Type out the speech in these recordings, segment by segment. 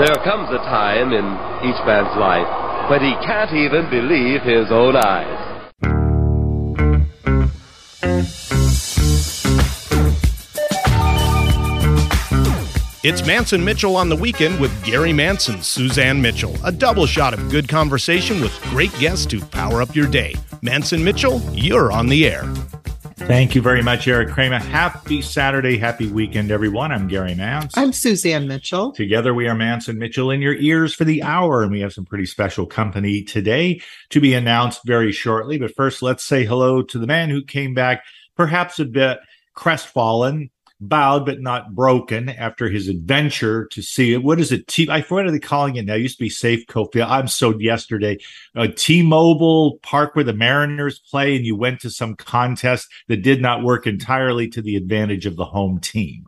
There comes a time in each man's life when he can't even believe his own eyes. It's Mantz and Mitchell on the weekend with Gary Mantz, Suzanne Mitchell. A double shot of good conversation with great guests to power up your day. Mantz and Mitchell, you're on the air. Thank you very much, Eric Kramer. Happy Saturday, happy weekend, everyone. I'm Gary Mantz. I'm Suzanne Mitchell. Together, we are Mantz and Mitchell in your ears for the hour, and we have some pretty special company today to be announced very shortly. But first, let's say hello to the man who came back perhaps a bit crestfallen bowed but not broken after his adventure to see it. What is it? T- I what are calling it now? It used to be Safeco Field. I'm so yesterday. A T-Mobile Park where the Mariners play, and you went to some contest that did not work entirely to the advantage of the home team.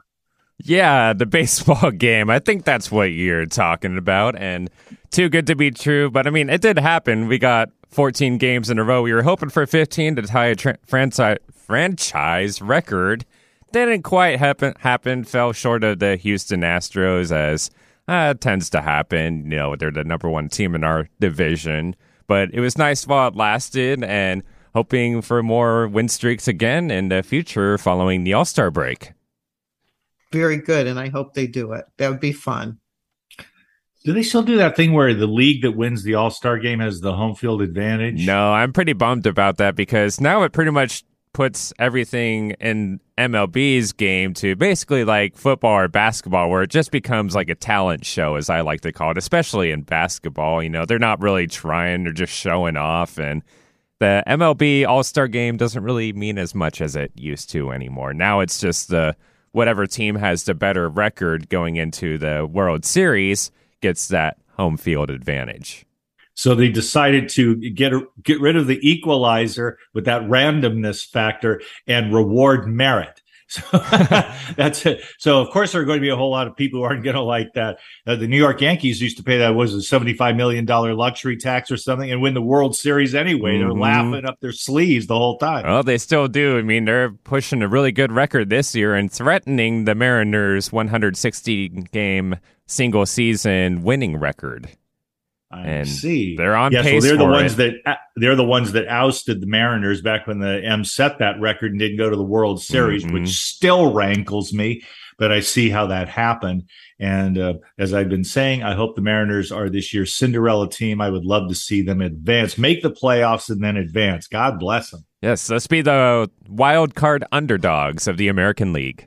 Yeah, the baseball game. I think that's what you're talking about, and too good to be true. But I mean, it did happen. We got 14 games in a row. We were hoping for 15 to tie a tra- franchise franchise record didn't quite happen. Happen fell short of the Houston Astros, as uh, tends to happen. You know, they're the number one team in our division. But it was nice while it lasted, and hoping for more win streaks again in the future following the All Star break. Very good, and I hope they do it. That would be fun. Do they still do that thing where the league that wins the All Star game has the home field advantage? No, I'm pretty bummed about that because now it pretty much puts everything in MLB's game to basically like football or basketball, where it just becomes like a talent show, as I like to call it, especially in basketball. You know, they're not really trying, they're just showing off. And the MLB All Star game doesn't really mean as much as it used to anymore. Now it's just the whatever team has the better record going into the World Series gets that home field advantage. So they decided to get get rid of the equalizer with that randomness factor and reward merit. So that's it. So of course there are going to be a whole lot of people who aren't going to like that. Uh, the New York Yankees used to pay that was a seventy-five million dollar luxury tax or something, and win the World Series anyway. Mm-hmm. They're laughing up their sleeves the whole time. Well, they still do. I mean, they're pushing a really good record this year and threatening the Mariners' 160 game single season winning record. I and see. They're on yeah, pace. So they're the ones it. that they're the ones that ousted the Mariners back when the M set that record and didn't go to the World Series, mm-hmm. which still rankles me. But I see how that happened. And uh, as I've been saying, I hope the Mariners are this year's Cinderella team. I would love to see them advance, make the playoffs, and then advance. God bless them. Yes, let's be the wild card underdogs of the American League.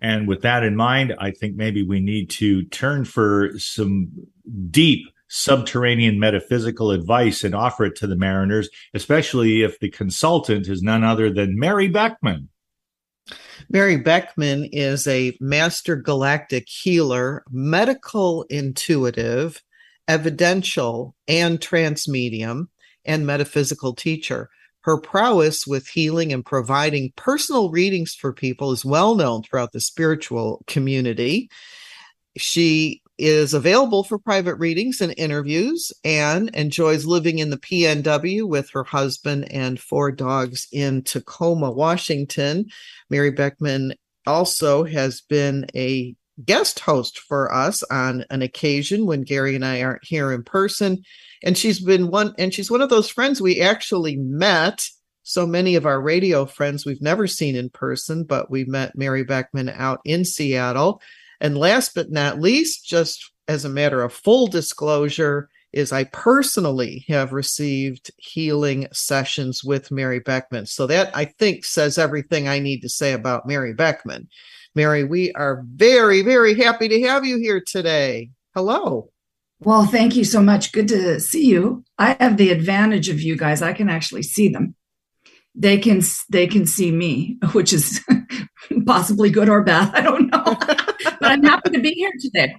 And with that in mind, I think maybe we need to turn for some deep subterranean metaphysical advice and offer it to the mariners, especially if the consultant is none other than Mari Beckman. Mari Beckman is a master galactic healer, medical intuitive, evidential, and trance medium, and metaphysical teacher. Her prowess with healing and providing personal readings for people is well known throughout the spiritual community. She is available for private readings and interviews and enjoys living in the PNW with her husband and four dogs in Tacoma, Washington. Mari Beckman also has been a guest host for us on an occasion when Gary and I aren't here in person. And she's been one, and she's one of those friends we actually met. So many of our radio friends we've never seen in person, but we met Mari Beckman out in Seattle. And last but not least, just as a matter of full disclosure, is I personally have received healing sessions with Mari Beckman. So that I think says everything I need to say about Mari Beckman. Mari, we are very, very happy to have you here today. Hello. Well, thank you so much. Good to see you. I have the advantage of you guys. I can actually see them. They can they can see me, which is possibly good or bad. I don't know. but I'm happy to be here today.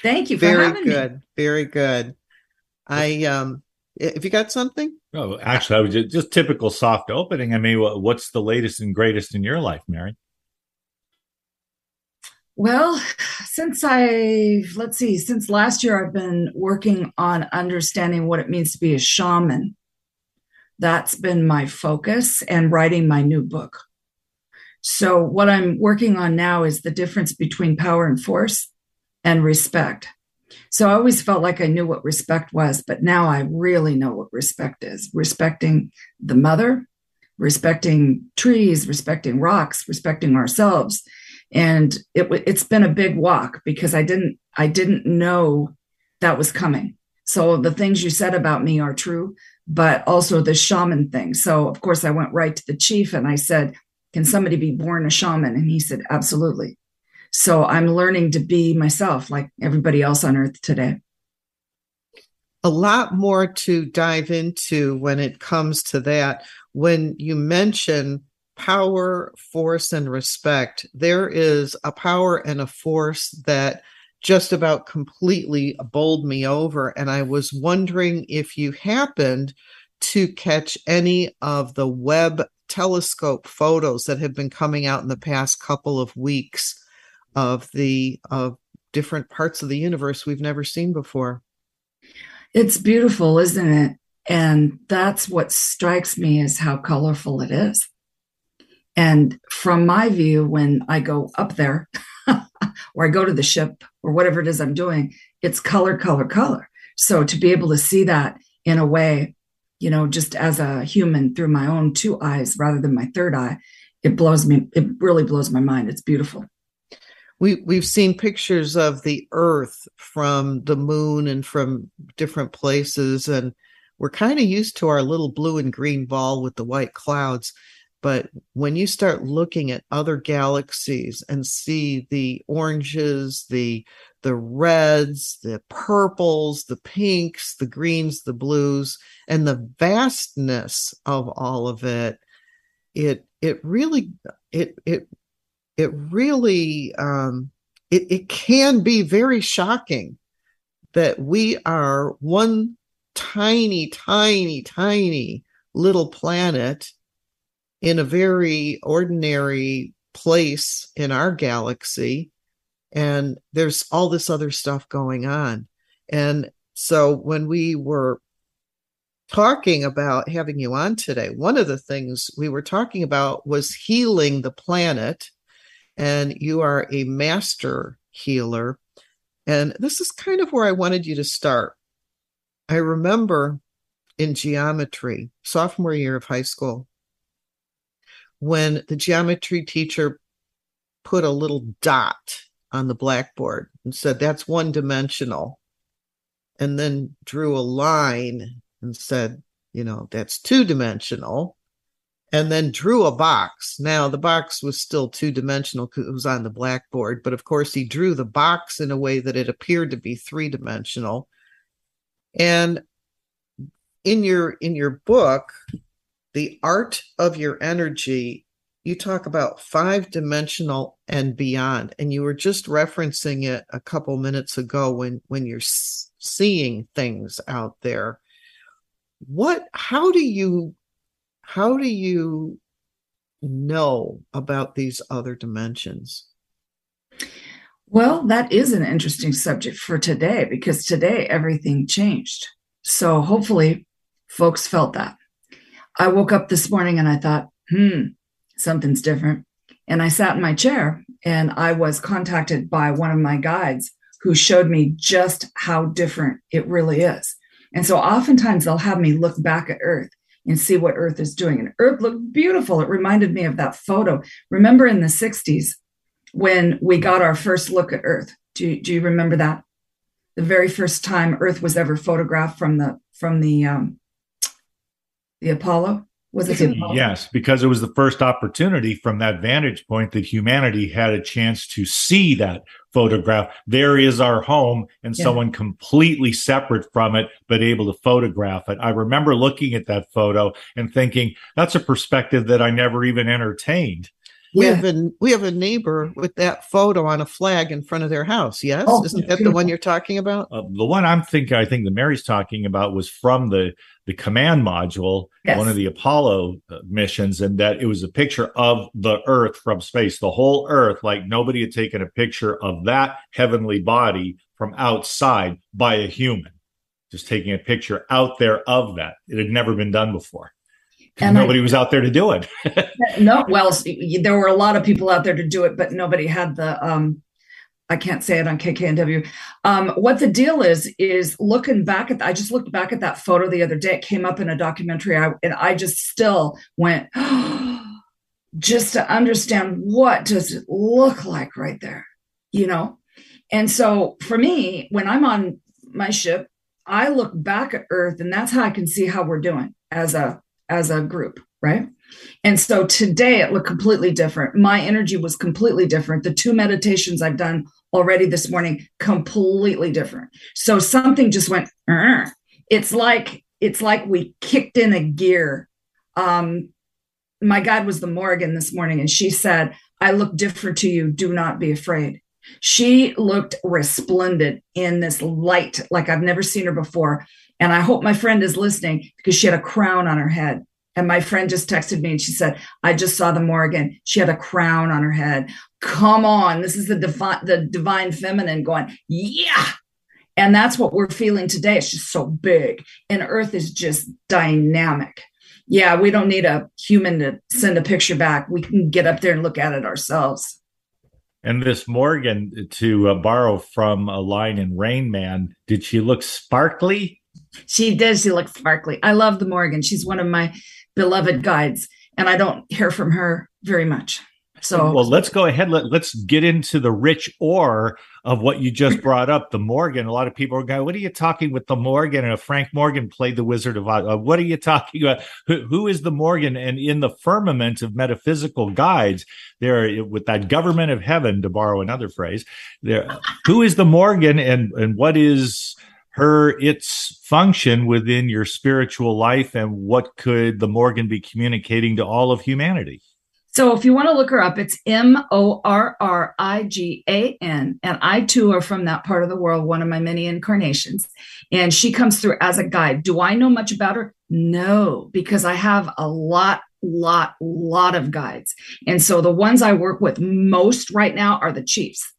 Thank you very good. Me. Very good. I um if you got something? Oh, actually, I was just, just typical soft opening. I mean, what's the latest and greatest in your life, Mari? Well, since I, let's see, since last year, I've been working on understanding what it means to be a shaman. That's been my focus and writing my new book. So, what I'm working on now is the difference between power and force and respect. So I always felt like I knew what respect was, but now I really know what respect is respecting the mother, respecting trees, respecting rocks, respecting ourselves. And it, it's been a big walk because I didn't I didn't know that was coming. So the things you said about me are true, but also the shaman thing. So of course I went right to the chief and I said, "Can somebody be born a shaman?" And he said, "Absolutely." So I'm learning to be myself like everybody else on earth today. A lot more to dive into when it comes to that. When you mention power, force, and respect, there is a power and a force that just about completely bowled me over. And I was wondering if you happened to catch any of the Webb telescope photos that have been coming out in the past couple of weeks of the of different parts of the universe we've never seen before. It's beautiful, isn't it? And that's what strikes me is how colorful it is. And from my view, when I go up there or I go to the ship or whatever it is I'm doing, it's color, color, color. So to be able to see that in a way, you know, just as a human through my own two eyes rather than my third eye, it blows me, it really blows my mind. It's beautiful we we've seen pictures of the earth from the moon and from different places and we're kind of used to our little blue and green ball with the white clouds but when you start looking at other galaxies and see the oranges the the reds the purples the pinks the greens the blues and the vastness of all of it it it really it it it really um, it, it can be very shocking that we are one tiny, tiny, tiny little planet in a very ordinary place in our galaxy. And there's all this other stuff going on. And so when we were talking about having you on today, one of the things we were talking about was healing the planet and you are a master healer. And this is kind of where I wanted you to start. I remember in geometry, sophomore year of high school, when the geometry teacher put a little dot on the blackboard and said, that's one dimensional, and then drew a line and said, you know, that's two dimensional and then drew a box. Now, the box was still two dimensional because it was on the blackboard, but of course, he drew the box in a way that it appeared to be three dimensional. And in your in your book, the art of your energy, you talk about five dimensional and beyond, and you were just referencing it a couple minutes ago when when you're seeing things out there. What? How do you how do you know about these other dimensions? Well, that is an interesting subject for today because today everything changed. So hopefully, folks felt that. I woke up this morning and I thought, hmm, something's different. And I sat in my chair and I was contacted by one of my guides who showed me just how different it really is. And so oftentimes they'll have me look back at Earth and see what Earth is doing. And Earth looked beautiful. It reminded me of that photo. Remember in the 60s when we got our first look at Earth? Do do you remember that? The very first time Earth was ever photographed from the from the um, the Apollo. Was it Yes, because it was the first opportunity from that vantage point that humanity had a chance to see that photograph. There is our home and yeah. someone completely separate from it, but able to photograph it. I remember looking at that photo and thinking, that's a perspective that I never even entertained. We yeah. have a we have a neighbor with that photo on a flag in front of their house. Yes, oh, isn't that the one you're talking about? Uh, the one I'm thinking, I think that Mari's talking about was from the the command module, yes. one of the Apollo uh, missions, and that it was a picture of the Earth from space, the whole Earth. Like nobody had taken a picture of that heavenly body from outside by a human, just taking a picture out there of that. It had never been done before and nobody I, was out there to do it. no, well, there were a lot of people out there to do it, but nobody had the. Um, I can't say it on KKNW. Um, what the deal is is looking back at. I just looked back at that photo the other day. It came up in a documentary, I, and I just still went, just to understand what does it look like right there, you know. And so for me, when I'm on my ship, I look back at Earth, and that's how I can see how we're doing as a as a group, right? And so today it looked completely different. My energy was completely different. The two meditations I've done already this morning, completely different. So something just went, Arr. it's like, it's like we kicked in a gear. Um, my guide was the Morrigan this morning, and she said, I look different to you. Do not be afraid. She looked resplendent in this light like I've never seen her before. And I hope my friend is listening because she had a crown on her head. And my friend just texted me and she said, I just saw the Morrigan. She had a crown on her head. Come on. This is the divine, the divine feminine going, yeah. And that's what we're feeling today. It's just so big. And Earth is just dynamic. Yeah, we don't need a human to send a picture back. We can get up there and look at it ourselves. And this Morrigan, to uh, borrow from a line in Rain Man, did she look sparkly? She did. She looked sparkly. I love the Morrigan. She's one of my beloved guides, and I don't hear from her very much. So, well, let's go ahead. Let, us get into the rich ore of what you just brought up, the Morrigan. A lot of people are going, "What are you talking with the Morrigan?" And Frank Morgan played the Wizard of Oz. Uh, what are you talking about? Who, who is the Morrigan? And in the firmament of metaphysical guides, there with that government of heaven, to borrow another phrase, there. Who is the Morrigan, and and what is her its function within your spiritual life and what could the Morrigan be communicating to all of humanity? So if you want to look her up, it's M O R R I G A N. And I too are from that part of the world, one of my many incarnations. And she comes through as a guide. Do I know much about her? No, because I have a lot, lot, lot of guides. And so the ones I work with most right now are the chiefs.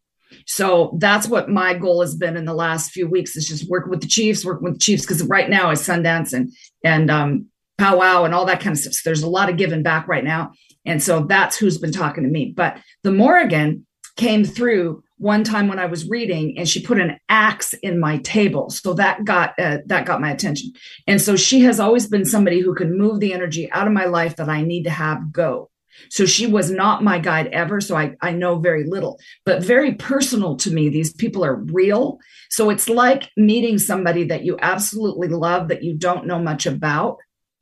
So that's what my goal has been in the last few weeks is just work with the Chiefs, work with the Chiefs, because right now is Sundance and and um, powwow and all that kind of stuff. So there's a lot of giving back right now. And so that's who's been talking to me. But the Morrigan came through one time when I was reading and she put an axe in my table. So that got uh, that got my attention. And so she has always been somebody who can move the energy out of my life that I need to have go. So she was not my guide ever. So I, I know very little, but very personal to me. These people are real. So it's like meeting somebody that you absolutely love that you don't know much about.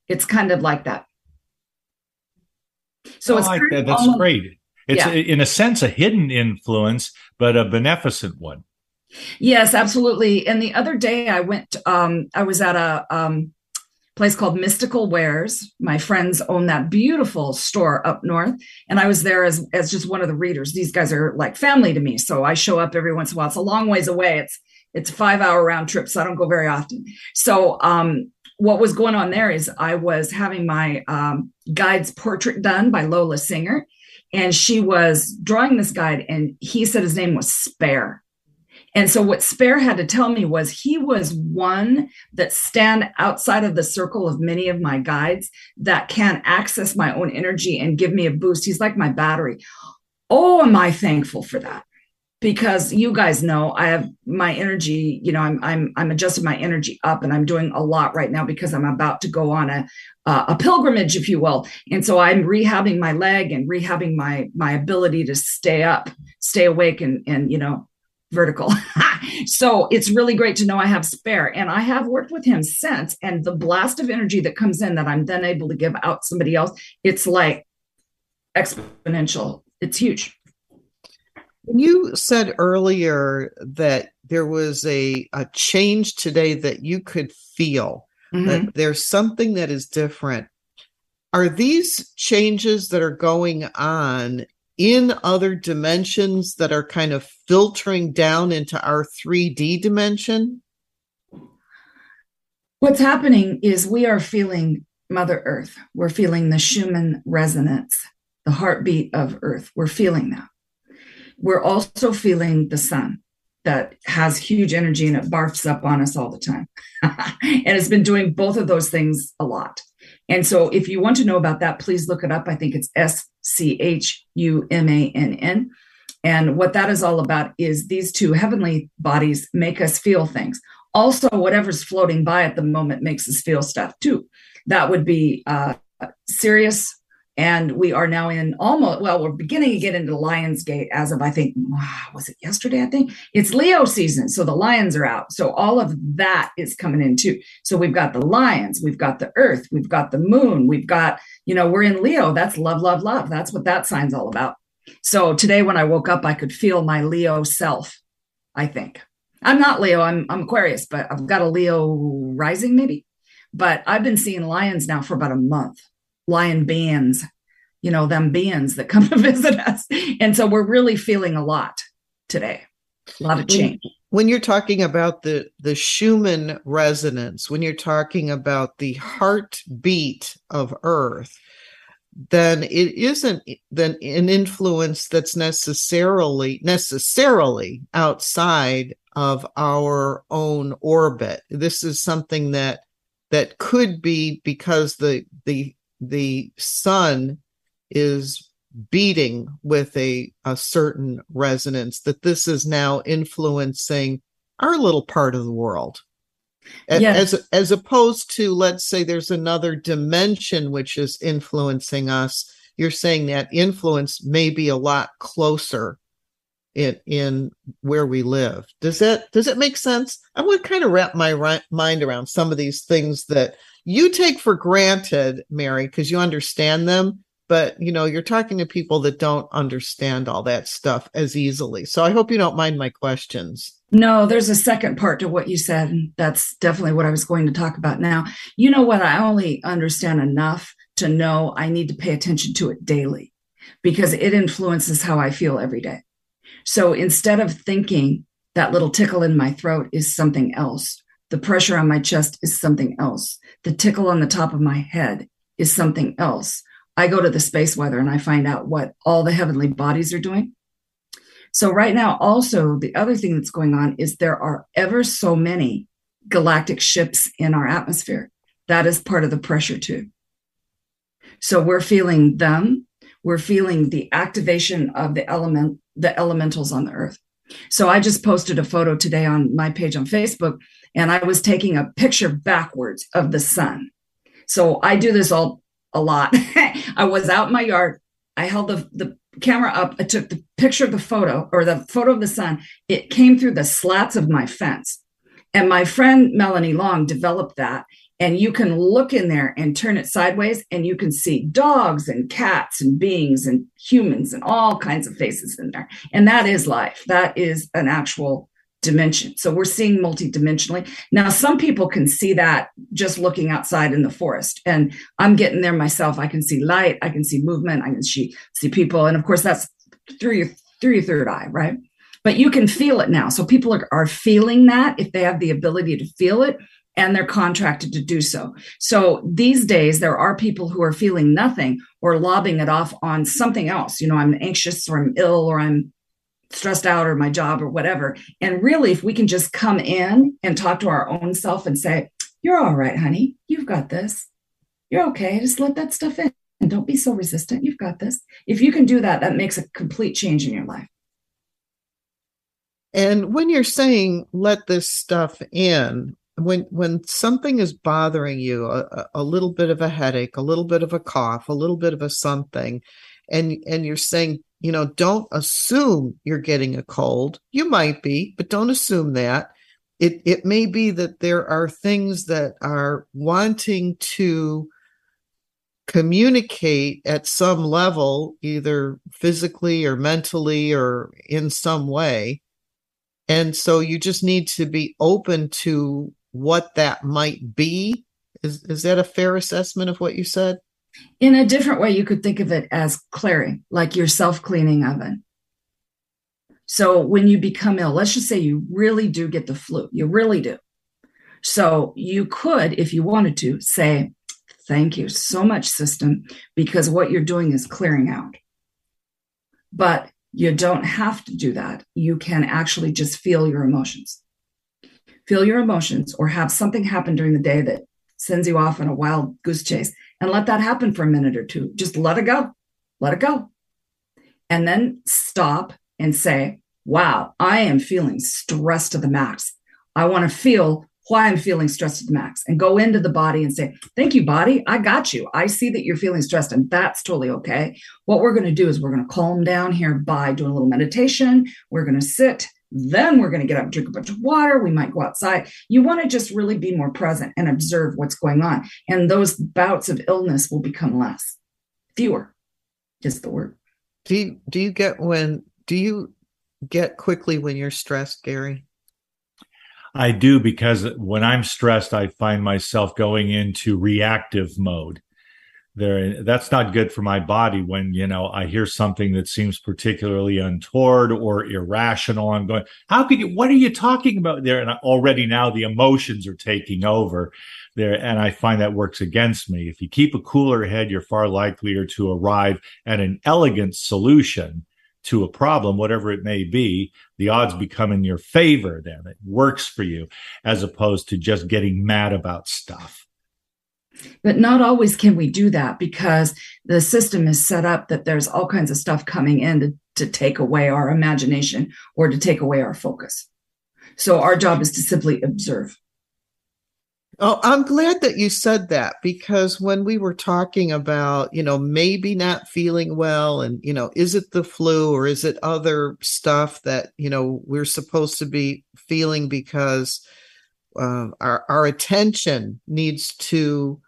It's kind of like that. So it's like that. That's almost, great. It's yeah. in a sense a hidden influence, but a beneficent one. Yes, absolutely. And the other day I went, um, I was at a um, place called Mystical Wares. My friends own that beautiful store up north, and I was there as as just one of the readers. These guys are like family to me, so I show up every once in a while. It's a long ways away. It's it's a five hour round trip, so I don't go very often. So um, what was going on there is I was having my um, guide's portrait done by Lola Singer, and she was drawing this guide, and he said his name was Spare. And so what Spare had to tell me was he was one that stand outside of the circle of many of my guides that can access my own energy and give me a boost. He's like my battery. Oh, am I thankful for that? Because you guys know I have my energy, you know, I'm I'm I'm adjusting my energy up and I'm doing a lot right now because I'm about to go on a uh, a pilgrimage, if you will. And so I'm rehabbing my leg and rehabbing my my ability to stay up, stay awake, and and you know vertical. so it's really great to know I have spare. And I have worked with him since. And the blast of energy that comes in that I'm then able to give out somebody else, it's like exponential. It's huge. You said earlier that there was a, a change today that you could feel, mm-hmm. that there's something that is different. Are these changes that are going on in other dimensions that are kind of filtering down into our 3D dimension? What's happening is we are feeling Mother Earth. We're feeling the Schumann resonance, the heartbeat of Earth. We're feeling that. We're also feeling the sun that has huge energy and it barfs up on us all the time. and it's been doing both of those things a lot. And so if you want to know about that, please look it up. I think it's S C H U M A N N. And what that is all about is these two heavenly bodies make us feel things. Also, whatever's floating by at the moment makes us feel stuff too. That would be uh, Sirius, and we are now in almost well we're beginning to get into lionsgate as of i think was it yesterday i think? It's leo season so the lions are out. So all of that is coming in too. So we've got the lions we've got the earth we've got the moon we've got you know we're in leo. That's love love love. That's what that sign's all about. So today when i woke up i could feel my leo self i think. I'm not leo i'm, I'm aquarius but i've got a leo rising maybe. But i've been seeing lions now for about a month lion bands, you know, them bands that come to visit us. And so we're really feeling a lot today, a lot of change. When, you're talking about the, the Schumann resonance, when you're talking about the heartbeat of Earth, then it isn't then an influence that's necessarily necessarily outside of our own orbit. This is something that that could be because the the the sun is beating with a, a certain resonance, that this is now influencing our little part of the world. Yes. As, as opposed to, let's say, there's another dimension which is influencing us. You're saying that influence may be a lot closer in in where we live. Does that does it make sense? I would kind of wrap my ri- mind around some of these things that you take for granted, Mari, because you understand them. But you know, you're talking to people that don't understand all that stuff as easily. So I hope you don't mind my questions. No, there's a second part to what you said. That's definitely what I was going to talk about now. You know what? I only understand enough to know I need to pay attention to it daily because it influences how I feel every day. So instead of thinking that little tickle in my throat is something else, the pressure on my chest is something else. The tickle on the top of my head is something else. I go to the space weather and I find out what all the heavenly bodies are doing. So, right now, also, the other thing that's going on is there are ever so many galactic ships in our atmosphere. That is part of the pressure, too. So, we're feeling them. We're feeling the activation of the element, the elementals on the earth. So, I just posted a photo today on my page on Facebook and I was taking a picture backwards of the sun. So I do this all a lot. I was out in my yard. I held the, the camera up. I took the picture of the photo or the photo of the sun. It came through the slats of my fence. And my friend Melanie Long developed that. And you can look in there and turn it sideways, and you can see dogs and cats and beings and humans and all kinds of faces in there. And that is life. That is an actual dimension. So we're seeing multidimensionally. Now, some people can see that just looking outside in the forest. And I'm getting there myself. I can see light, I can see movement, I can see, see people. And of course, that's through your through your third eye, right? But you can feel it now. So people are, are feeling that if they have the ability to feel it and they're contracted to do so. So these days, there are people who are feeling nothing or lobbing it off on something else. You know, I'm anxious or I'm ill or I'm stressed out or my job or whatever. And really, if we can just come in and talk to our own self and say, You're all right, honey. You've got this. You're okay. Just let that stuff in. And don't be so resistant. You've got this. If you can do that, that makes a complete change in your life. And when you're saying let this stuff in, when when something is bothering you, a, a little bit of a headache, a little bit of a cough, a little bit of a something, and and you're saying you know, don't assume you're getting a cold. You might be, but don't assume that. It it may be that there are things that are wanting to communicate at some level, either physically or mentally or in some way. And so you just need to be open to what that might be. Is is that a fair assessment of what you said? In a different way, you could think of it as clearing, like your self cleaning oven. So when you become ill, let's just say you really do get the flu, you really do. So you could, if you wanted to, say, Thank you so much, system, because what you're doing is clearing out. But you don't have to do that. You can actually just feel your emotions. Feel your emotions or have something happen during the day that sends you off on a wild goose chase and let that happen for a minute or two. Just let it go. Let it go. And then stop and say, wow, I am feeling stressed to the max. I want to feel why I'm feeling stressed to the max and go into the body and say, Thank you, body. I got you. I see that you're feeling stressed, and that's totally okay. What we're going to do is we're going to calm down here by doing a little meditation. We're going to sit. Then we're going to get up, drink a bunch of water. We might go outside. You want to just really be more present and observe what's going on. And those bouts of illness will become less, fewer is the word. Do you, do you get when, do you get quickly when you're stressed, Gary? I do because when I'm stressed, I find myself going into reactive mode. There, that's not good for my body. When you know I hear something that seems particularly untoward or irrational, I'm going, "How could you? What are you talking about there?" And already now the emotions are taking over there, and I find that works against me. If you keep a cooler head, you're far likelier to arrive at an elegant solution to a problem, whatever it may be, the odds become in your favor then. It works for you as opposed to just getting mad about stuff. But not always can we do that because the system is set up that there's all kinds of stuff coming in to, to take away our imagination or to take away our focus. So our job is to simply observe. Oh, I'm glad that you said that because when we were talking about, you know, maybe not feeling well and, you know, is it the flu or is it other stuff that, you know, we're supposed to be feeling because uh, our, our attention needs to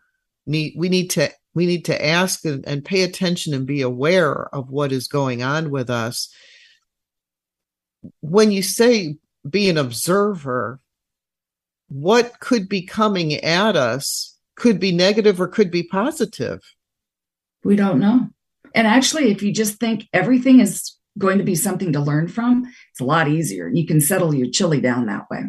need, we need to, we need to ask and, and pay attention and be aware of what is going on with us. When you say be an observer, what could be coming at us could be negative or could be positive. We don't know. And actually, if you just think everything is going to be something to learn from, it's a lot easier. And you can settle your chili down that way.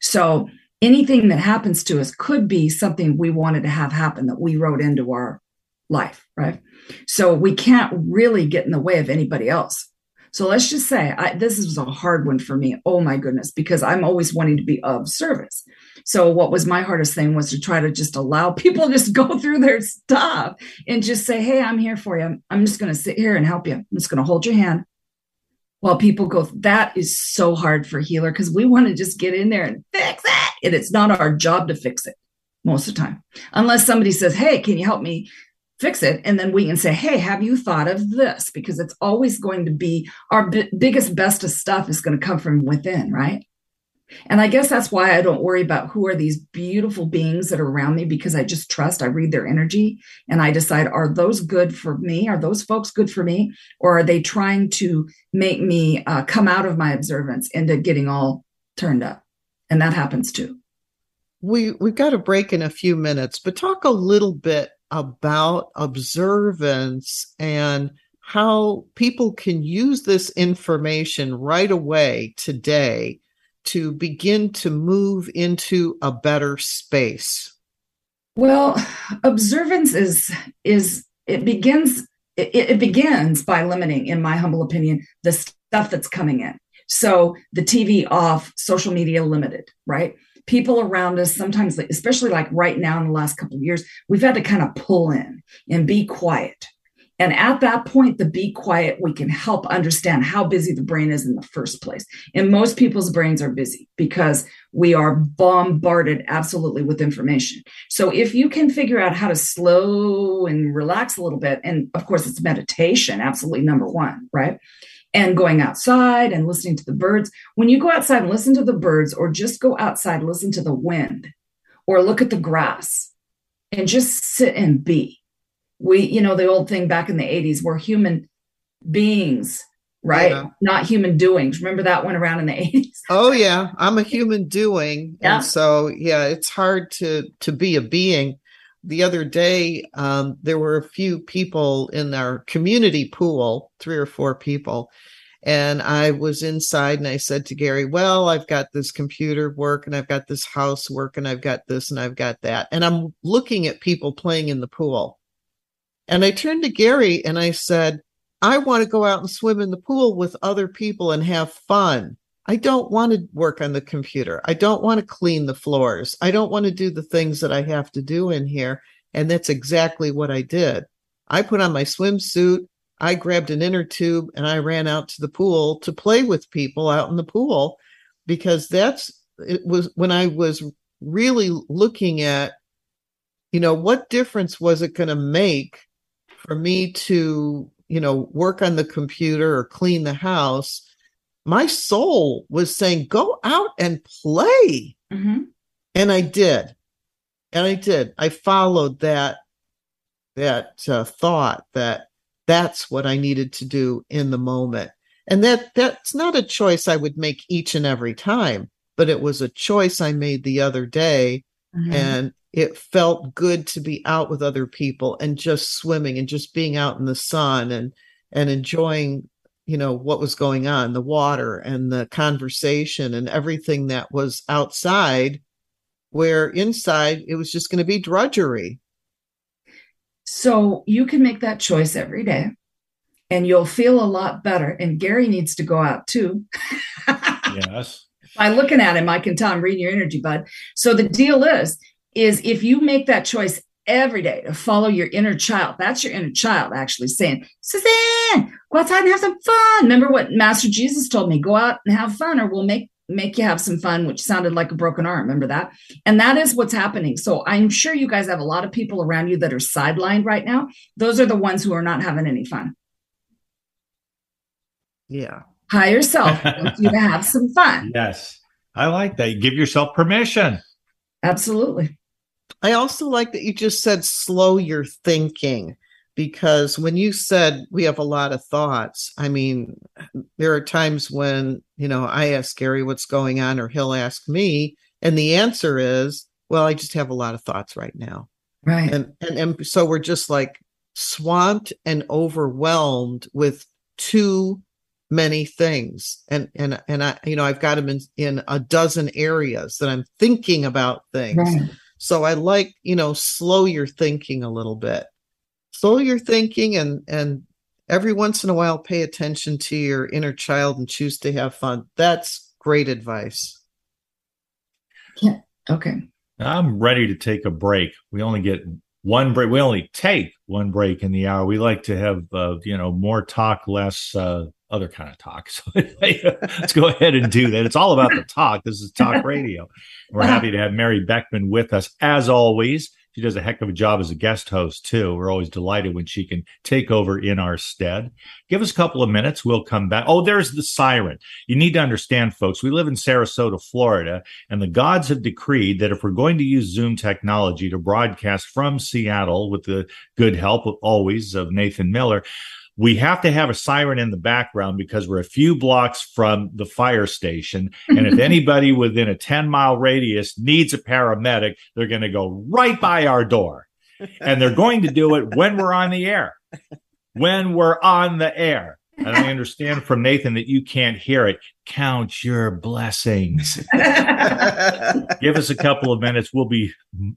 So anything that happens to us could be something we wanted to have happen that we wrote into our life, right? So we can't really get in the way of anybody else. So let's just say I, this was a hard one for me. Oh my goodness, because I'm always wanting to be of service. So what was my hardest thing was to try to just allow people just go through their stuff and just say, "Hey, I'm here for you. I'm just going to sit here and help you. I'm just going to hold your hand." While people go, that is so hard for healer because we want to just get in there and fix it, and it's not our job to fix it most of the time, unless somebody says, "Hey, can you help me?" fix it? And then we can say hey have you thought of this? Because it's always going to be our b- biggest bestest stuff is going to come from within right? And i guess that's why i don't worry about who are these beautiful beings that are around me because i just trust i read their energy and i decide are those good for me? Are those folks good for me? Or are they trying to make me uh, come out of my observance into getting all turned up and that happens too. We we've got a break in a few minutes but talk a little bit about observance and how people can use this information right away today to begin to move into a better space. Well observance is is it begins it, it begins by limiting in my humble opinion the stuff that's coming in so the tv off social media limited right? People around us sometimes especially like right now in the last couple of years we've had to kind of pull in and be quiet. And at that point the be quiet we can help understand how busy the brain is in the first place. And most people's brains are busy because we are bombarded absolutely with information. So if you can figure out how to slow and relax a little bit and of course it's meditation absolutely number one right and going outside and listening to the birds. When you go outside and listen to the birds, or just go outside, listen to the wind, or look at the grass and just sit and be. We, you know, the old thing back in the 80s, we're human beings, right? Yeah. Not human doings. Remember that one around in the 80s? oh yeah. I'm a human doing. Yeah. And so yeah, it's hard to to be a being the other day, um, there were a few people in our community pool, three or four people. And I was inside and I said to Gary, Well, I've got this computer work and I've got this house work and I've got this and I've got that. And I'm looking at people playing in the pool. And I turned to Gary and I said, I want to go out and swim in the pool with other people and have fun. I don't want to work on the computer. I don't want to clean the floors. I don't want to do the things that I have to do in here. And that's exactly what I did. I put on my swimsuit. I grabbed an inner tube and I ran out to the pool to play with people out in the pool because that's it was when I was really looking at, you know, what difference was it going to make for me to, you know, work on the computer or clean the house? My soul was saying, go out and play. Mhm. And I did. And I did. I followed that that uh, thought that that's what I needed to do in the moment. And that that's not a choice I would make each and every time, but it was a choice I made the other day Mhm. and it felt good to be out with other people and just swimming and just being out in the sun and and enjoying you know what was going on the water and the conversation and everything that was outside where inside it was just going to be drudgery So you can make that choice every day and you'll feel a lot better. And Gary needs to go out too. Yes. By looking at him, I can tell I'm reading your energy, bud. So the deal is, is if you make that choice every day to follow your inner child, that's your inner child actually saying, Suzanne, go outside and have some fun. Remember what Master Jesus told me, go out and have fun or we'll make make you have some fun, which sounded like a broken arm. Remember that? And that is what's happening. So I'm sure you guys have a lot of people around you that are sidelined right now. Those are the ones who are not having any fun. yeah Higher self wants you to have some fun. Yes. I like that. Give yourself permission. Absolutely. I also like that you just said slow your thinking because when you said we have a lot of thoughts, I mean, there are times when, you know, I ask Gary what's going on or he'll ask me, and the answer is, well, I just have a lot of thoughts right now. Right. And and, and so we're just like swamped and overwhelmed with too many things and and and i you know i've got them in in a dozen areas that i'm thinking about things Right. So i like you know slow your thinking a little bit slow your thinking and and every once in a while pay attention to your inner child and choose to have fun that's great advice Yeah. Okay. I'm ready to take a break. We only get one break. We only take one break in the hour. We like to have, uh, you know, more talk, less uh, other kind of talk. So let's go ahead and do that. It's all about the talk. This is talk radio. We're happy to have Mari Beckman with us as always. She does a heck of a job as a guest host too. We're always delighted when she can take over in our stead. Give us a couple of minutes. We'll come back. Oh, there's the siren. You need to understand, folks. We live in Sarasota, Florida, and the gods have decreed that if we're going to use Zoom technology to broadcast from Seattle with the good help always of Nathan Miller, we have to have a siren in the background because we're a few blocks from the fire station. And if anybody within a 10 mile radius needs a paramedic, they're going to go right by our door. And they're going to do it when we're on the air. When we're on the air. And I understand from Nathan that you can't hear it. Count your blessings. Give us a couple of minutes. We'll be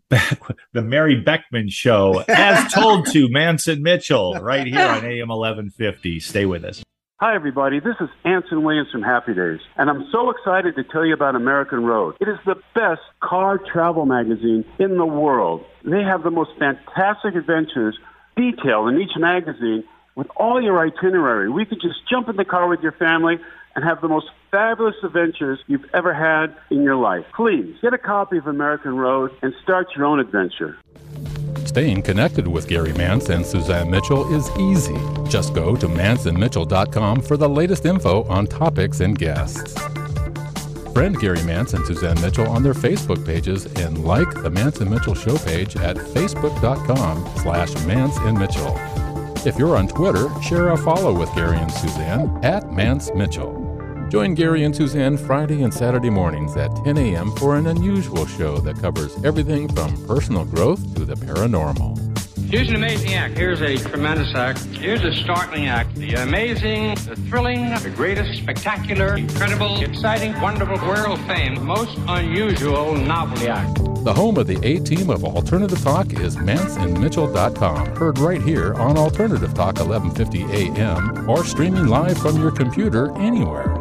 back with the Mari Beckman Show, as told to Mantz and Mitchell, right here on AM 1150. Stay with us. Hi, everybody. This is Anson Williams from Happy Days, and I'm so excited to tell you about American Road. It is the best car travel magazine in the world. They have the most fantastic adventures detailed in each magazine with all your itinerary. We could just jump in the car with your family and have the most fabulous adventures you've ever had in your life. Please get a copy of American Road and start your own adventure. Staying connected with Gary Mantz and Suzanne Mitchell is easy. Just go to mantzandmitchell.com for the latest info on topics and guests. Friend Gary Mantz and Suzanne Mitchell on their Facebook pages and like the Mantz and Mitchell show page at facebook.com slash Mantz and Mitchell. If you're on Twitter, share a follow with Gary and Suzanne at Mantz Mitchell. Join Gary and Suzanne Friday and Saturday mornings at 10 a.m. for an unusual show that covers everything from personal growth to the paranormal. Here's an amazing act. Here's a tremendous act. Here's a startling act. The amazing, the thrilling, the greatest, spectacular, incredible, exciting, wonderful, world fame, most unusual novelty act. The home of the A team of Alternative Talk is mantzandmitchell.com. Heard right here on Alternative Talk 1150 AM or streaming live from your computer anywhere.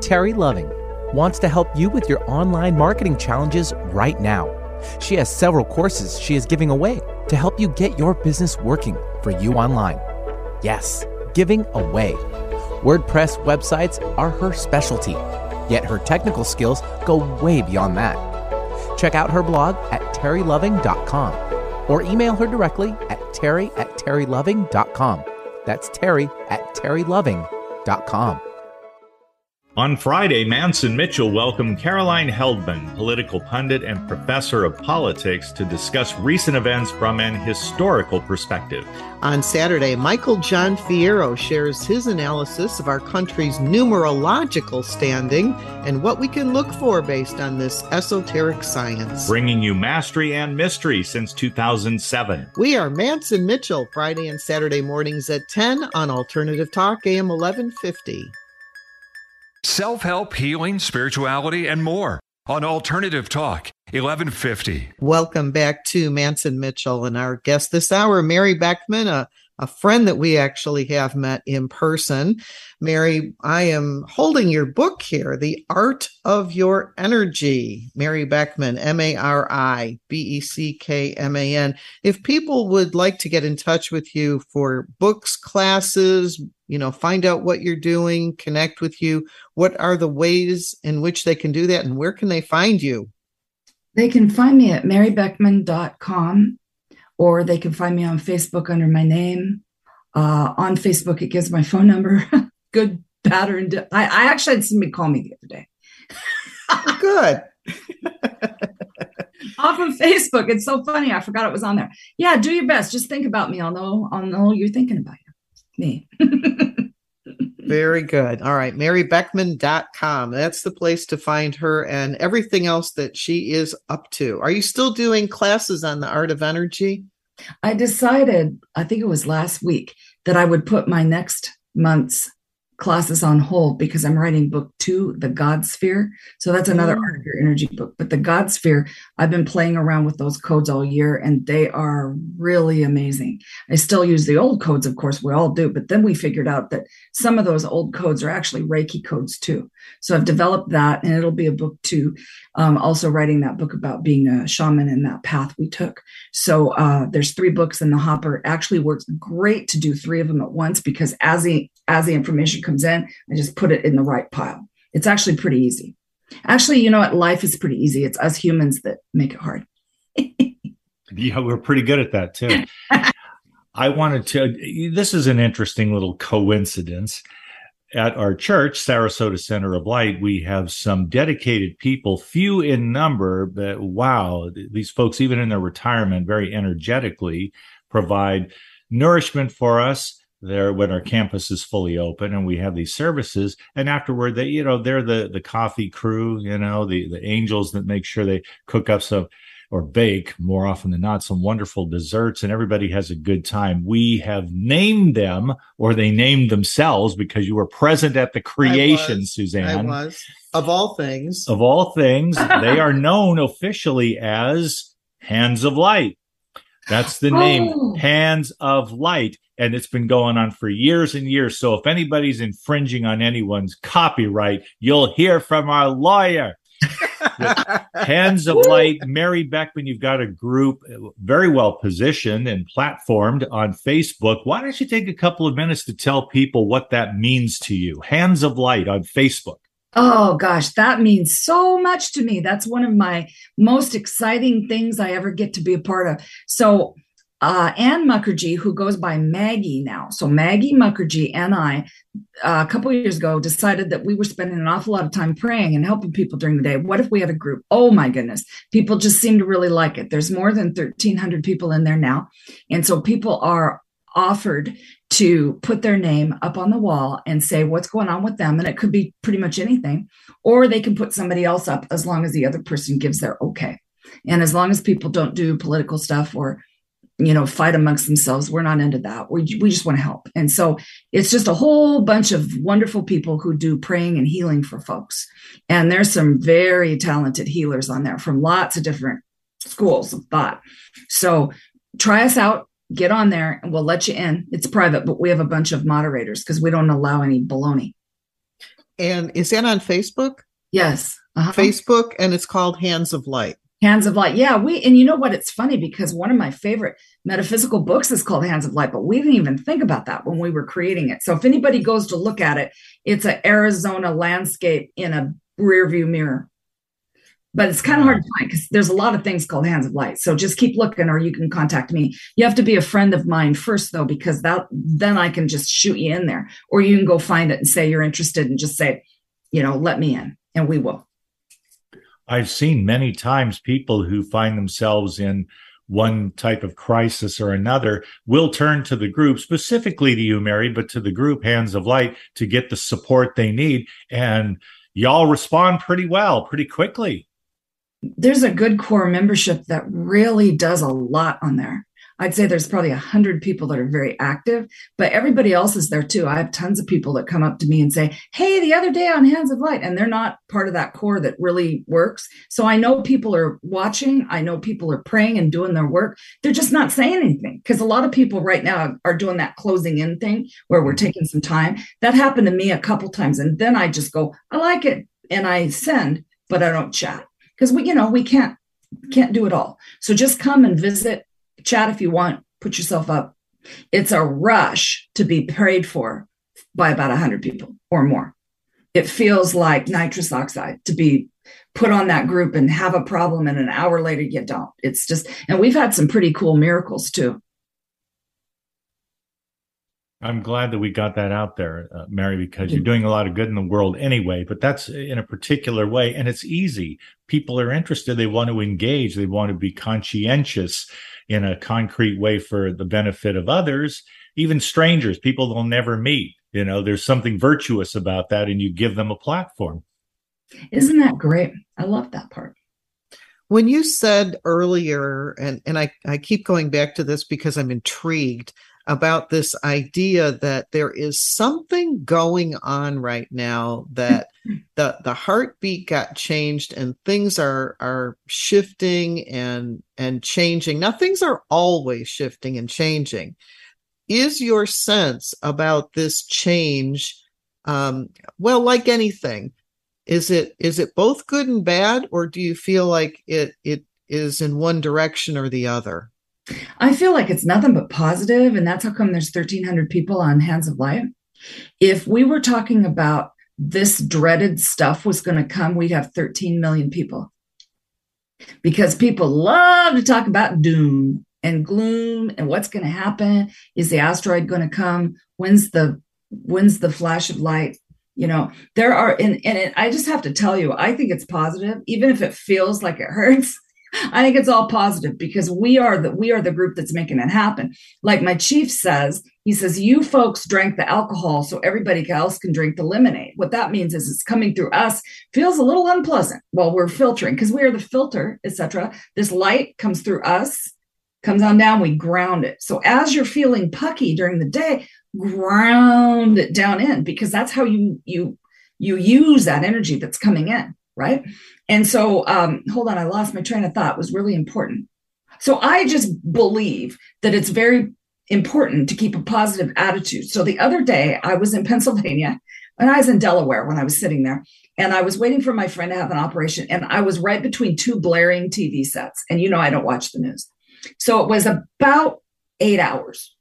Terry Loving wants to help you with your online marketing challenges right now. She has several courses she is giving away to help you get your business working for you online. Yes, giving away. WordPress websites are her specialty, yet her technical skills go way beyond that. Check out her blog at terryloving.com or email her directly at terry at terryloving.com. That's terry at terryloving.com. On Friday, Mantz and Mitchell welcomed Caroline Heldman, political pundit and professor of politics, to discuss recent events from an historical perspective. On Saturday, Michael John Fierro shares his analysis of our country's numerological standing and what we can look for based on this esoteric science. Bringing you mastery and mystery since 2007. We are Mantz and Mitchell, Friday and Saturday mornings at 10 on Alternative Talk, AM 1150 self help, healing, spirituality, and more on Alternative Talk, 1150. Welcome back to Mantz and Mitchell and our guest this hour, Mari Beckman, a a friend that we actually have met in person. Mari, I am holding your book here, The Art of Your Energy. Mari Beckman, M A R I B E C K M A N. If people would like to get in touch with you for books, classes, you know, find out what you're doing, connect with you, what are the ways in which they can do that and where can they find you? They can find me at maribeckman.com or they can find me on Facebook under my name. Uh, on Facebook, it gives my phone number. Good pattern. I, I actually had somebody call me the other day. Good. Off of Facebook. It's so funny. I forgot it was on there. Yeah, do your best. Just think about me. I'll know, I'll know you're thinking about you. me. Very good. All right. MariBeckman.com. That's the place to find her and everything else that she is up to. Are you still doing classes on the art of energy? I decided, I think it was last week, that I would put my next month's classes on hold because I'm writing book two, The God Sphere. So that's another art of your energy book. But the God Sphere, I've been playing around with those codes all year and they are really amazing. I still use the old codes, of course, we all do. But then we figured out that some of those old codes are actually Reiki codes too. So I've developed that and it'll be a book two. Um, also writing that book about being a shaman and that path we took. So uh, there's three books in the hopper. It actually works great to do three of them at once because as the as the information comes in, I just put it in the right pile. It's actually pretty easy. Actually, you know what? Life is pretty easy. It's us humans that make it hard. yeah, we're pretty good at that too. I wanted to, this is an interesting little coincidence. At our church, Sarasota Center of Light, we have some dedicated people, few in number, but wow, these folks, even in their retirement, very energetically provide nourishment for us there when our campus is fully open and we have these services. And afterward they you know they're the the coffee crew you know the the angels that make sure they cook up some or bake more often than not some wonderful desserts and everybody has a good time. We have named them or they named themselves because you were present at the creation was, suzanne I was. Of all things. Of all things they are known officially as hands of light that's the name, oh. Hands of Light. And it's been going on for years and years. So if anybody's infringing on anyone's copyright, you'll hear from our lawyer. Hands of Light, Mari Beckman, you've got a group uh, very well positioned and platformed on Facebook. Why don't you take a couple of minutes to tell people what that means to you? Hands of Light on Facebook. Oh gosh, that means so much to me. That's one of my most exciting things I ever get to be a part of. So, uh, Ann Mukherjee, who goes by Maggie now, so Maggie Mukherjee and I, uh, a couple years ago, decided that we were spending an awful lot of time praying and helping people during the day. What if we had a group? Oh my goodness, people just seem to really like it. There's more than 1,300 people in there now, and so people are offered to put their name up on the wall and say what's going on with them. And it could be pretty much anything, or they can put somebody else up as long as the other person gives their okay. And as long as people don't do political stuff or you know fight amongst themselves we're not into that we, we just want to help and so it's just a whole bunch of wonderful people who do praying and healing for folks and there's some very talented healers on there from lots of different schools of thought so try us out get on there and we'll let you in. It's private, but we have a bunch of moderators because we don't allow any baloney. And is that on Facebook? Yes. Uh-huh. Facebook, and it's called Hands of Light. Hands of Light. Yeah, we and you know what? It's funny because one of my favorite metaphysical books is called Hands of Light, but we didn't even think about that when we were creating it. So if anybody goes to look at it, it's an Arizona landscape in a rear view mirror. But it's kind of hard to find because there's a lot of things called Hands of Light. So just keep looking, or you can contact me. You have to be a friend of mine first, though, because that then I can just shoot you in there, or you can go find it and say you're interested, and just say, you know, let me in, and we will. I've seen many times people who find themselves in one type of crisis or another will turn to the group, specifically to you, Mari, but to the group Hands of Light to get the support they need. And y'all respond pretty well, pretty quickly. There's a good core membership that really does a lot on there. I'd say there's probably a hundred people that are very active, but everybody else is there too. I have tons of people that come up to me and say, Hey, the other day on Hands of Light, and they're not part of that core that really works. So I know people are watching. I know people are praying and doing their work. They're just not saying anything because a lot of people right now are doing that closing in thing where we're mm-hmm. taking some time. That happened to me a couple times. And then I just go, I like it. And I send, but I don't chat because we, you know, we can't can't do it all. So just come and visit chat if you want, put yourself up. It's a rush to be prayed for by about 100 people or more. It feels like nitrous oxide to be put on that group and have a problem, and an hour later you don't. It's just, and we've had some pretty cool miracles too. I'm glad that we got that out there, uh, Mari, because you're doing a lot of good in the world anyway, but that's in a particular way. And it's easy. People are interested. They want to engage. They want to be conscientious in a concrete way for the benefit of others, even strangers, people they'll never meet. You know, there's something virtuous about that, and you give them a platform. Isn't that great? I love that part. When you said earlier, and, and I, I keep going back to this because I'm intrigued about this idea that there is something going on right now that the the heartbeat got changed and things are are shifting and and changing. Now things are always shifting and changing. Is your sense about this change um well like anything is it is it both good and bad or do you feel like it it is in one direction or the other I feel like it's nothing but positive, and that's how come there's 1,300 people on Hands of Light. If we were talking about this dreaded stuff was going to come, we'd have 13 million people. Because people love to talk about doom and gloom and what's going to happen. Is the asteroid going to come? When's the when's the flash of light? You know, there are, and, and it, I just have to tell you, I think it's positive, even if it feels like it hurts. I think it's all positive because we are the we are the group that's making it happen. Like my chief says, he says you folks drank the alcohol so everybody else can drink the lemonade. What that means is it's coming through us feels a little unpleasant while we're filtering because we are the filter, etc. This light comes through us, comes on down, we ground it. So as you're feeling pucky during the day, ground it down in because that's how you you you use that energy that's coming in right? And so, um, hold on, I lost my train of thought. It was really important. So I just believe that it's very important to keep a positive attitude. So the other day, I was in Pennsylvania and I was in Delaware when I was sitting there, and I was waiting for my friend to have an operation, and I was right between two blaring TV sets. And you know, I don't watch the news. So it was about eight hours.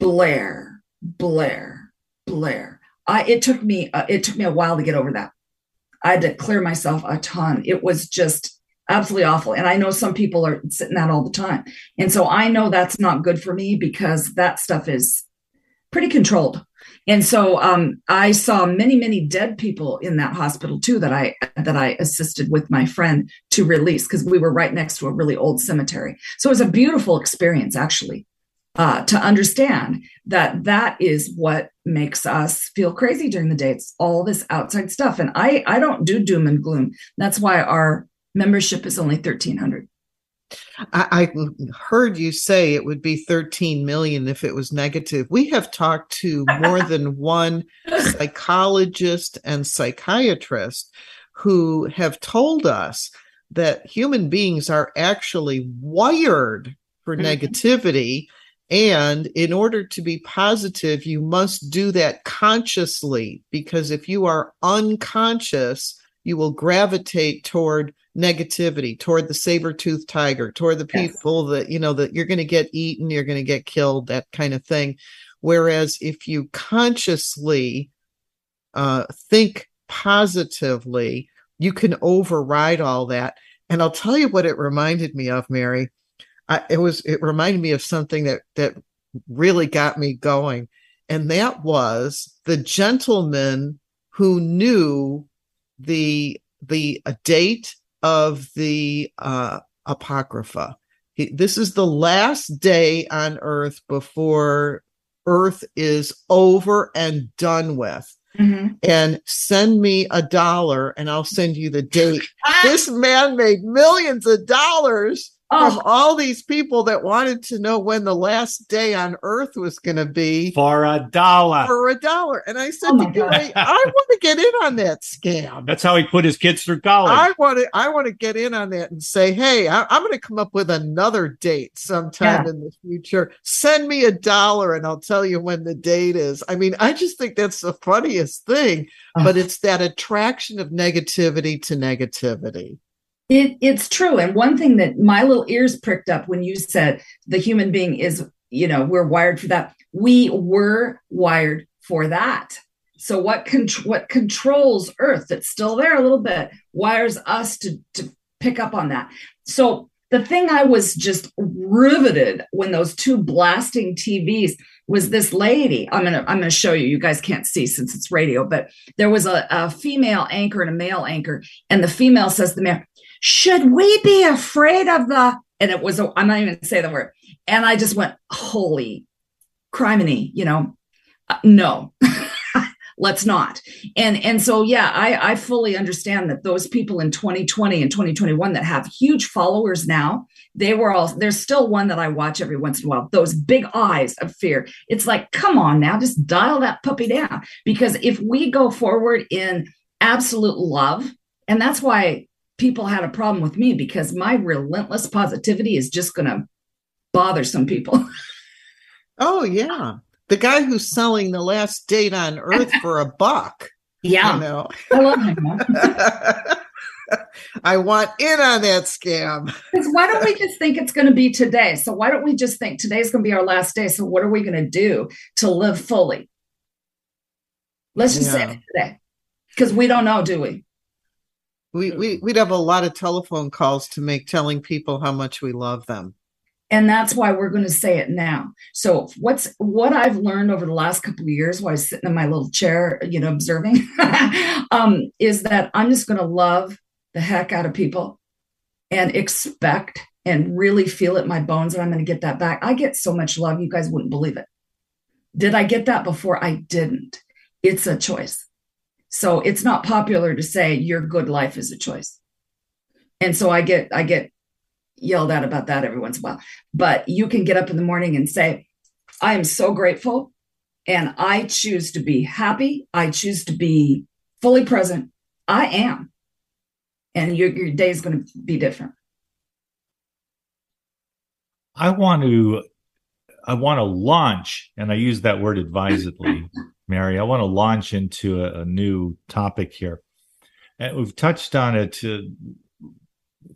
Blair, Blair, Blair. I, it took me uh, it took me a while to get over that. I had to clear myself a ton. It was just absolutely awful. And I know some people are sitting that all the time. And so I know that's not good for me because that stuff is pretty controlled. And so um, I saw many, many dead people in that hospital too that I that I assisted with my friend to release because we were right next to a really old cemetery. So it was a beautiful experience actually uh, to understand that that is what makes us feel crazy during the day. It's all this outside stuff. And I, I don't do doom and gloom. That's why our membership is only 1300. I, I heard you say it would be 13 million if it was negative. We have talked to more than one psychologist and psychiatrist who have told us that human beings are actually wired for mm-hmm. negativity and in order to be positive, you must do that consciously because if you are unconscious, you will gravitate toward negativity toward the saber-toothed tiger, toward the Yes. people that, you know, that you're going to get eaten, you're going to get killed, that kind of thing. Whereas if you consciously uh, think positively, you can override all that. And I'll tell you what it reminded me of, Mari. I, it was it reminded me of something that that really got me going, and that was the gentleman who knew the the date of the uh, apocrypha. He, this is the last day on Earth before Earth is over and done with Mhm. and send me a dollar and I'll send you the date. this man made millions of dollars from Oh. all these people that wanted to know when the last day on earth was going to be For a dollar. for a dollar. And I said Oh to. Gary, I want to get in on that scam. That's how he put his kids through college. I want to I want to get in on that and say, hey, I, I'm going to come up with another date sometime Yeah. in the future. Send me a dollar and I'll tell you when the date is. I mean, I just think that's the funniest thing, but it's that attraction of negativity to negativity. It, it's true. And one thing that my little ears pricked up when you said the human being is, you know, we're wired for that. We were wired for that. So what con- what controls Earth that's still there a little bit wires us to to pick up on that. So the thing I was just riveted when those two blasting TVs was this lady. I'm gonna I'm gonna show you. You guys can't see since it's radio, but there was a, a female anchor and a male anchor, and the female says the male, "Should we be afraid of the?" And it was I'm not even say the word, and I just went, "Holy criminy!" You know, uh, no. let's not and and so yeah i i fully understand that those people in 2020 and 2021 that have huge followers now they were all there's still one that i watch every once in a while those big eyes of fear it's like come on now just dial that puppy down because if we go forward in absolute love and that's why people had a problem with me because my relentless positivity is just going to bother some people Oh yeah. The guy who's selling the last date on earth for a buck. yeah You know. i love him. I want in on that scam. Because why don't we just think it's going to be today? So why don't we just think today's going to be our last day? So what are we going to do to live fully? Let's just say Yeah. it today, because we don't know, do we? We, we we'd have a lot of telephone calls to make telling people how much we love them. And that's why we're going to say it now. So what's what I've learned over the last couple of years while I was sitting in my little chair, you know, observing, um, is that I'm just going to love the heck out of people and expect and really feel it in my bones and I'm going to get that back. I get so much love, you guys wouldn't believe it. Did I get that before? I didn't. It's a choice. So it's not popular to say your good life is a choice. And so I get I get yelled at about that every once in a while. But you can get up in the morning and say, I am so grateful and I choose to be happy. I choose to be fully present. I am. And your, your day is going to be different. I want to I want to launch, and I use that word advisedly, Mari. I want to launch into a, a new topic here. And we've touched on it uh,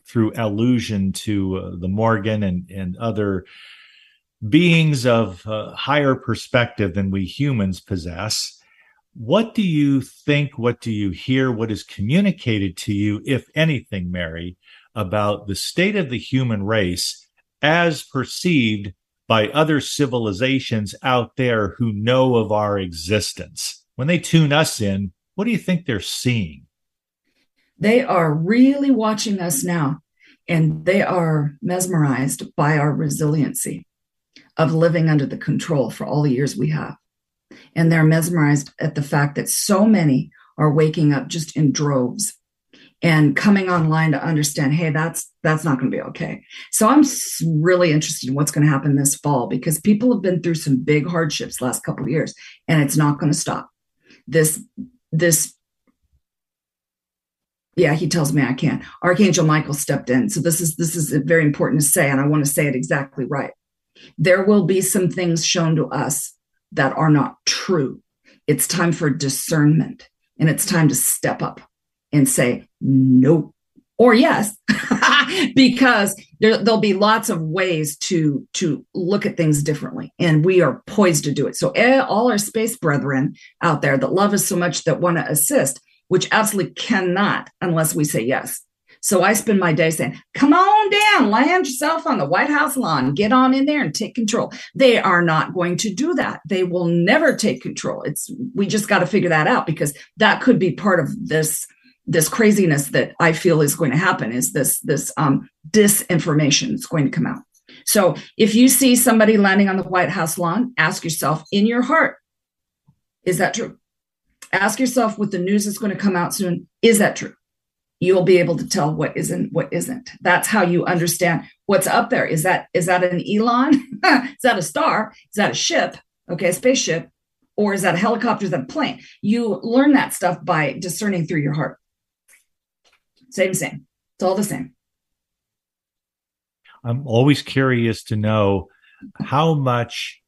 through allusion to uh, the Morrigan and, and other beings of uh, higher perspective than we humans possess. What do you think? What do you hear? What is communicated to you, if anything, Mari, about the state of the human race as perceived by other civilizations out there who know of our existence? When they tune us in, what do you think they're seeing? They are really watching us now and they are mesmerized by our resiliency of living under the control for all the years we have. And they're mesmerized at the fact that so many are waking up just in droves and coming online to understand hey that's that's not going to be okay. So i'm really interested in what's going to happen this fall because people have been through some big hardships last couple of years and it's not going to stop. This this yeah he tells me i can't. Archangel michael stepped in. So this is this is very important to say and i want to say it exactly right. There will be some things shown to us that are not true. It's time for discernment and it's time to step up and say nope. Or yes because there, there'll be lots of ways to to look at things differently and we are poised to do it. So eh, all our space brethren out there that love us so much that want to assist which absolutely cannot unless we say yes. So i spend my day saying come on down land yourself on the white house lawn get on in there and take control. They are not going to do that. They will never take control. It's we just got to figure that out because that could be part of this this craziness that I feel is going to happen is this this um, disinformation is going to come out. So if you see somebody landing on the White House lawn, ask yourself in your heart, is that true? Ask yourself with the news that's going to come out soon, is that true? You'll be able to tell what isn't, what isn't. That's how you understand what's up there. Is that is that an Elon? is that a star? Is that a ship? Okay, a spaceship, or is that a helicopter? Is that a plane? You learn that stuff by discerning through your heart. Same, same. It's all the same. I'm always curious to know how much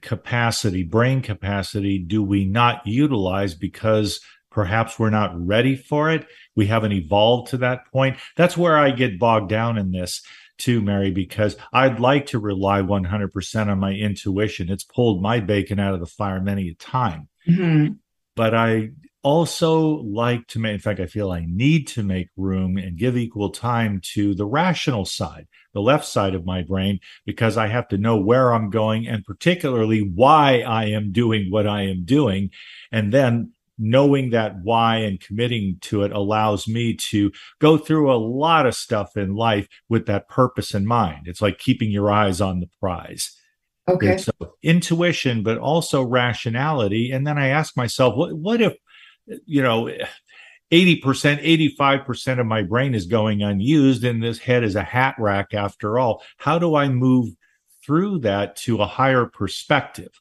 capacity, brain capacity, do we not utilize because perhaps we're not ready for it? We haven't evolved to that point. That's where I get bogged down in this too, Mari, because I'd like to rely 100% on my intuition. It's pulled my bacon out of the fire many a time. Mm-hmm. But I also like to make, in fact, I feel I need to make room and give equal time to the rational side, the left side of my brain, because I have to know where I'm going and particularly why I am doing what I am doing. And then knowing that why and committing to it allows me to go through a lot of stuff in life with that purpose in mind. It's like keeping your eyes on the prize. Okay. So uh, intuition, but also rationality. And then I ask myself, what, what if you know, 80%, 85% of my brain is going unused, and this head is a hat rack after all. How do I move through that to a higher perspective?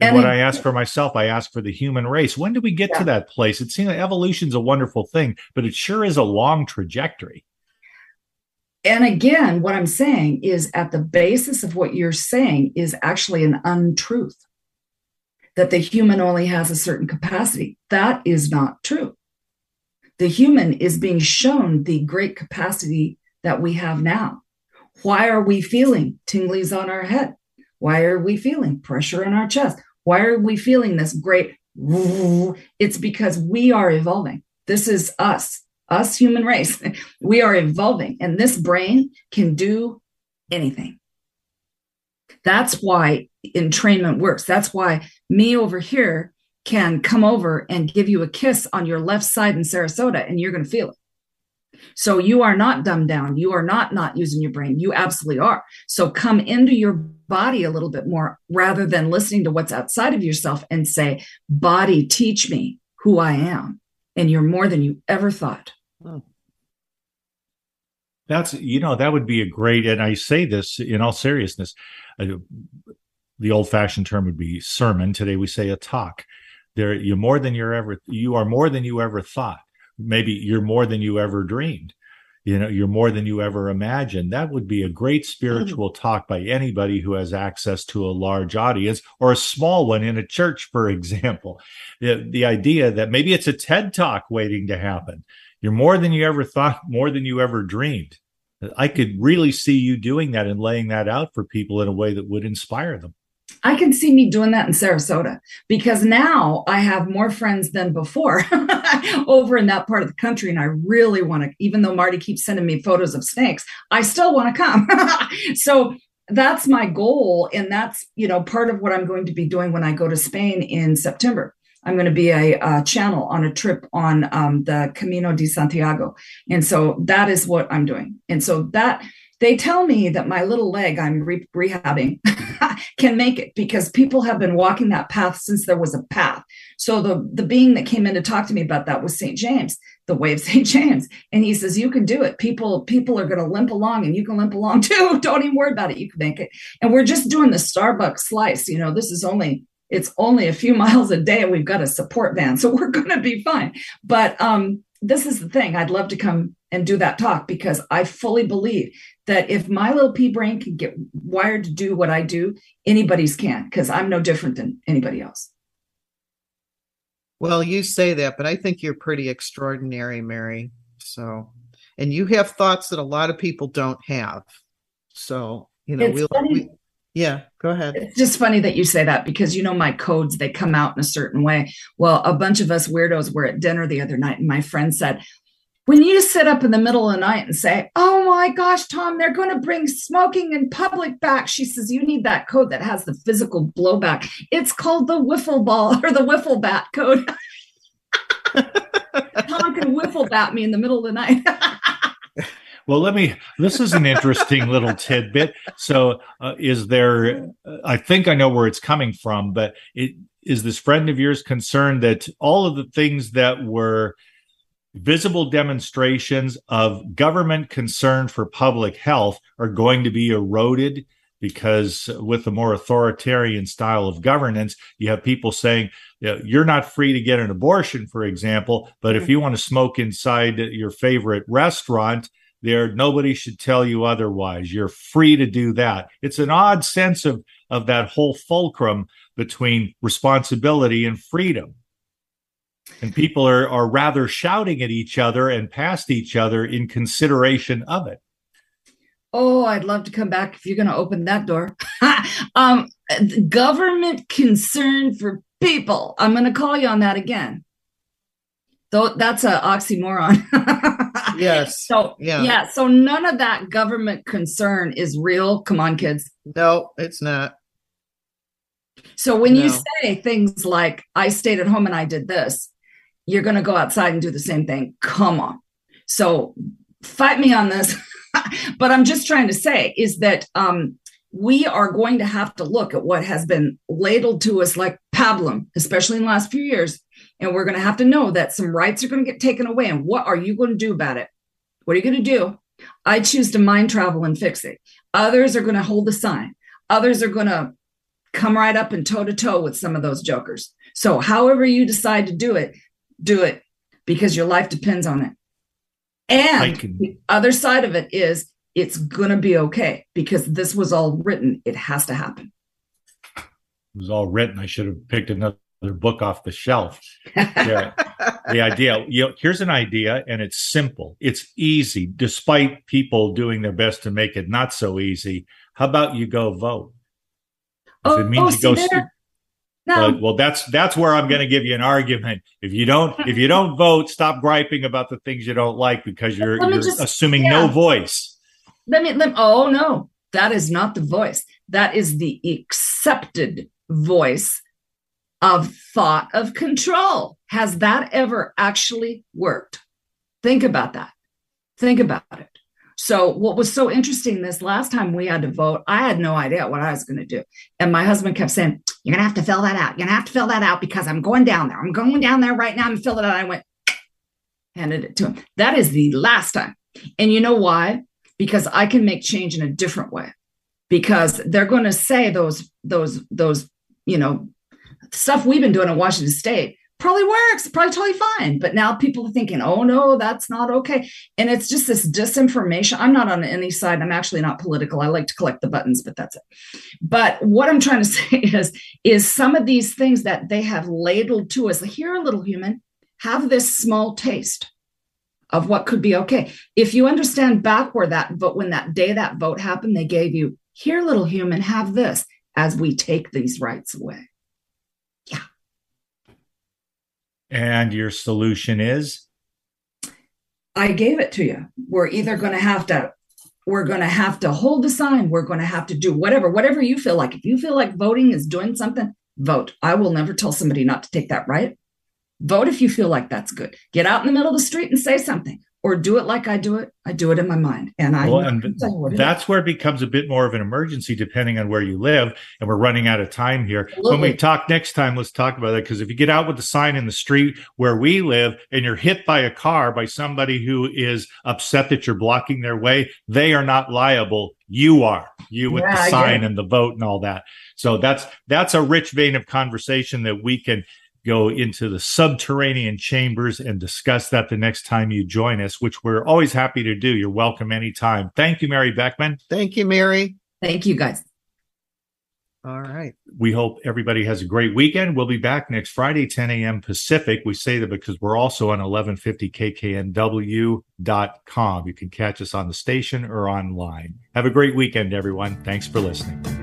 And, what I ask for myself, I ask for the human race. When do we get yeah. to that place? It seems like evolution's a wonderful thing, but it sure is a long trajectory. And again, what I'm saying is at the basis of what you're saying is actually an untruth that the human only has a certain capacity. That is not true. The human is being shown the great capacity that we have now. Why are we feeling tinglies on our head? Why are we feeling pressure in our chest? Why are we feeling this great? It's because we are evolving. This is us, us human race. we are evolving, and this brain can do anything. That's why entrainment works. That's why me over here can come over and give you a kiss on your left side in Sarasota and you're going to feel it. So you are not dumbed down. You are not not using your brain. You absolutely are. So come into your body a little bit more rather than listening to what's outside of yourself and say, body, teach me who I am. And you're more than you ever thought. Hmm. That's, you know, that would be a great, and I say this in all seriousness. Uh, the old fashioned term would be sermon. Today we say a talk. There, you're more than you're ever, you are more than you ever thought. Maybe you're more than you ever dreamed. You know, you're more than you ever imagined. That would be a great spiritual talk by anybody who has access to a large audience or a small one in a church, for example. The, the idea that maybe it's a TED talk waiting to happen. You're more than you ever thought, more than you ever dreamed. I could really see you doing that and laying that out for people in a way that would inspire them. I can see me doing that in Sarasota because now I have more friends than before over in that part of the country. And I really want to, even though Marty keeps sending me photos of snakes, I still want to come. so that's my goal. And that's, you know, part of what I'm going to be doing when I go to Spain in September. I'm going to be a, channel on a trip on um, the Camino de Santiago. And so that is what I'm doing. And so that they tell me that my little leg I'm re- rehabbing can make it because people have been walking that path since there was a path. So the the being that came in to talk to me about that was St. James, the way of St. James, and he says you can do it. People people are going to limp along, and you can limp along too. Don't even worry about it. You can make it. And we're just doing the Starbucks slice. You know, this is only it's only a few miles a day, and we've got a support van, so we're going to be fine. But um, this is the thing. I'd love to come and do that talk because I fully believe that if my little pea brain can get wired to do what I do, anybody's can because I'm no different than anybody else. Well, you say that, but I think you're pretty extraordinary, Mari. So and you have thoughts that a lot of people don't have. So, you know, we'll, we, yeah, go ahead. It's just funny that you say that because you know my codes, they come out in a certain way. Well, a bunch of us weirdos were at dinner the other night, and my friend said, when you sit up in the middle of the night and say, Oh my gosh, Tom, they're going to bring smoking in public back. She says, You need that code that has the physical blowback. It's called the wiffle ball or the wiffle bat code. Tom can wiffle bat me in the middle of the night. Well, let me. This is an interesting little tidbit. So, uh, is there? Uh, I think I know where it's coming from, but it, is this friend of yours concerned that all of the things that were visible demonstrations of government concern for public health are going to be eroded because with a more authoritarian style of governance, you have people saying you're not free to get an abortion, for example, but if mm-hmm. you want to smoke inside your favorite restaurant, there nobody should tell you otherwise. You're free to do that. It's an odd sense of of that whole fulcrum between responsibility and freedom. And people are are rather shouting at each other and past each other in consideration of it. Oh, I'd love to come back if you're going to open that door. um, government concern for people. I'm going to call you on that again. Though that's an oxymoron. Yes. so Yeah. yeah. So none of that government concern is real. Come on, kids. No, it's not. So when you say things like "I stayed at home and I did this," you're going to go outside and do the same thing. Come on. So fight me on this. but I'm just trying to say is that um, we are going to have to look at what has been ladled to us like pablum, especially in the last few years, and we're going to have to know that some rights are going to get taken away. And what are you going to do about it? What are you going to do? I choose to mind travel and fix it. Others are going to hold the sign. Others are going to come right up and toe to toe with some of those jokers. So, however you decide to do it, do it because your life depends on it. And can- the other side of it is it's going to be okay because this was all written. It has to happen. It was all written. I should have picked another book off the shelf. Yeah. the idea, you know, here's an idea and it's simple. It's easy, despite people doing their best to make it not so easy. How about you go vote? If Oh, it means oh, you see go there? No, Well, well, that's that's where I'm going to give you an argument. If you don't, if you don't vote, stop griping about the things you don't like because you're you're just- assuming no voice. let me, let oh no, that is not the voice. That is the accepted voice of thought of control. Has that ever actually worked? Think about that. Think about it. So, what was so interesting this last time we had to vote, I had no idea what I was going to do. And my husband kept saying, You're to have to fill that out. You're to have to fill that out because I'm going down there. I'm going down there right now and fill it out. I went, handed it to him. That is the last time. And you know why? Because I can make change in a different way. Because they're to say those, those, those, you know, stuff we've been doing in Washington State probably works, probably totally fine. But now people are thinking, oh no, that's not okay. And it's just this disinformation. I'm not on any side. I'm actually not political. I like to collect the buttons, but that's it. But what I'm trying to say is, is some of these things that they have ladled to us, here, little human, have this small taste of what could be okay. If you understand back where that vote, when that day that vote happened, they gave you, here, little human, have this as we take these rights away. And your solution is I gave it to you. We're either going to have to we're going to have to hold the sign. We're going to have to do whatever, whatever you feel like. If you feel like voting is doing something, vote. I will never tell somebody not to take that right. Vote if you feel like that's good. Get out in the middle of the street and say something, or do it like I do it. I do it in my mind, and I. well, and can tell you what it is. that's where it becomes a bit more of an emergency depending on where you live. And we're running out of time here. When we talk next time, let's talk about that because if you get out with the sign in the street where we live and you're hit by a car by somebody who is upset that you're blocking their way, they are not liable. You are. You with Yeah, the sign and the vote and all that. So that's that's a rich vein of conversation that we can go into the subterranean chambers and discuss that the next time you join us, which we're always happy to do. You're welcome anytime. Thank you, Mari Beckman. Thank you, Mari. Thank you, guys. All right. We hope everybody has a great weekend. We'll be back next Friday, 10 a.m. Pacific. We say that because we're also on 1150kknw.com. You can catch us on the station or online. Have a great weekend, everyone. Thanks for listening.